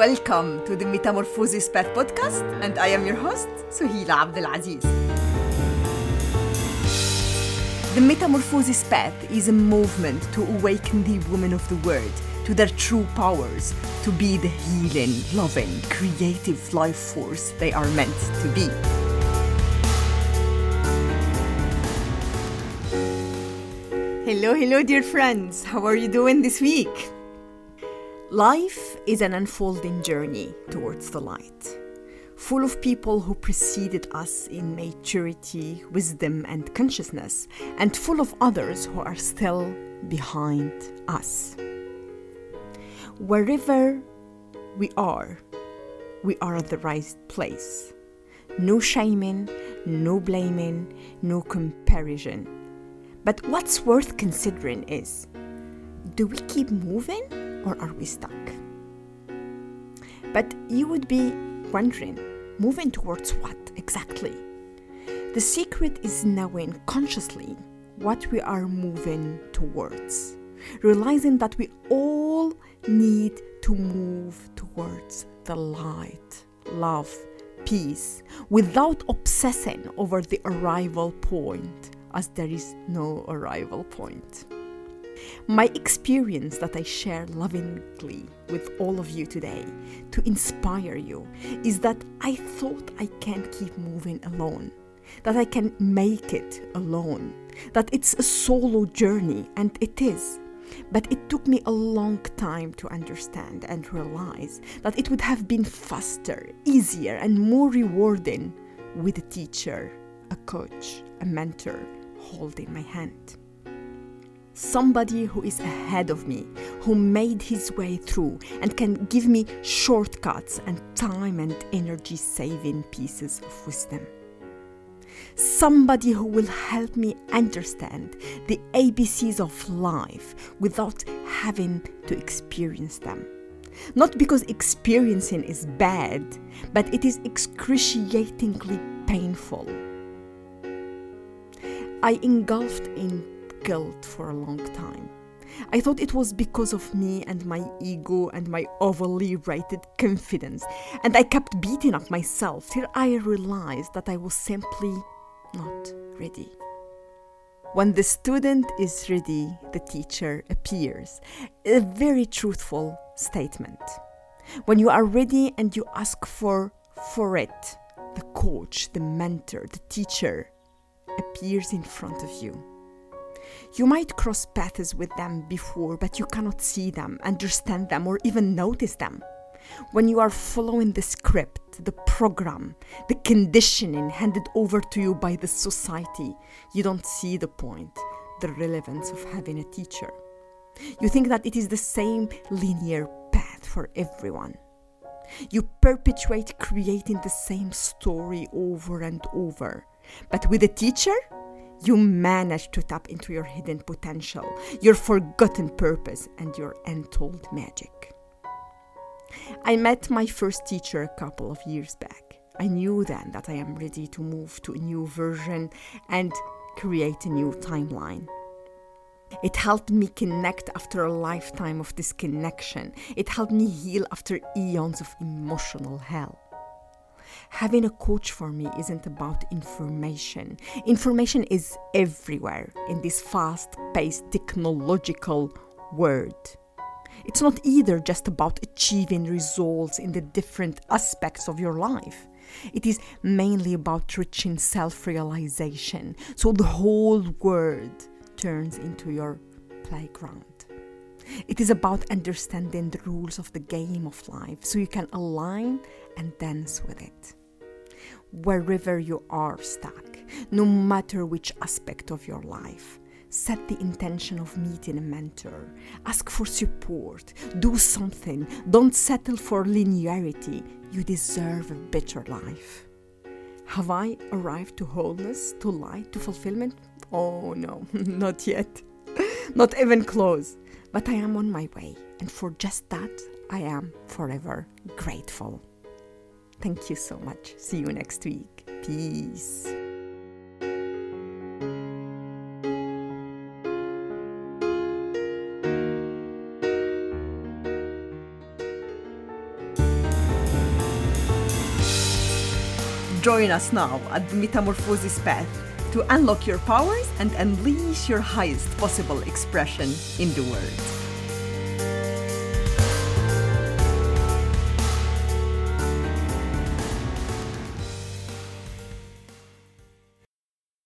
Welcome to the Metamorphosis Path podcast, and I am your host, Suhila Abdelaziz. The Metamorphosis Path is a movement to awaken the women of the world to their true powers, to be the healing, loving, creative life force they are meant to be. Hello, hello, dear friends. How are you doing this week? Life is an unfolding journey towards the light, full of people who preceded us in maturity, wisdom, and consciousness, and full of others who are still behind us. Wherever we are, we are at the right place. No shaming, no blaming, no comparison. But what's worth considering is do we keep moving or are we stuck? But you would be wondering moving towards what exactly? The secret is knowing consciously what we are moving towards, realizing that we all need to move towards the light, love, peace, without obsessing over the arrival point, as there is no arrival point. My experience that I share lovingly with all of you today to inspire you is that I thought I can't keep moving alone, that I can make it alone, that it's a solo journey, and it is. But it took me a long time to understand and realize that it would have been faster, easier, and more rewarding with a teacher, a coach, a mentor holding my hand somebody who is ahead of me, who made his way through and can give me shortcuts and time and energy saving pieces of wisdom. Somebody who will help me understand the ABCs of life without having to experience them. Not because experiencing is bad, but it is excruciatingly painful. I engulfed in guilt for a long time. I thought it was because of me and my ego and my overly rated confidence, and I kept beating up myself till I realized that I was simply not ready. When the student is ready, the teacher appears. A very truthful statement. When you are ready and you ask for for it, the coach, the mentor, the teacher appears in front of you. You might cross paths with them before, but you cannot see them, understand them, or even notice them. When you are following the script, the program, the conditioning handed over to you by the society, you don't see the point, the relevance of having a teacher. You think that it is the same linear path for everyone. You perpetuate creating the same story over and over. But with a teacher, you manage to tap into your hidden potential, your forgotten purpose, and your untold magic. I met my first teacher a couple of years back. I knew then that I am ready to move to a new version and create a new timeline. It helped me connect after a lifetime of disconnection. It helped me heal after eons of emotional hell having a coach for me isn't about information. Information is everywhere in this fast paced technological world. It's not either just about achieving results in the different aspects of your life. It is mainly about reaching self realization, so the whole world turns into your playground. It is about understanding the rules of the game of life so you can align and dance with it wherever you are stuck, no matter which aspect of your life. Set the intention of meeting a mentor. Ask for support. Do something. Don't settle for linearity. You deserve a better life. Have I arrived to wholeness, to light, to fulfillment? Oh no, not yet. not even close. But I am on my way, and for just that, I am forever grateful. Thank you so much. See you next week. Peace. Join us now at the Metamorphosis Path to unlock your powers and unleash your highest possible expression in the world.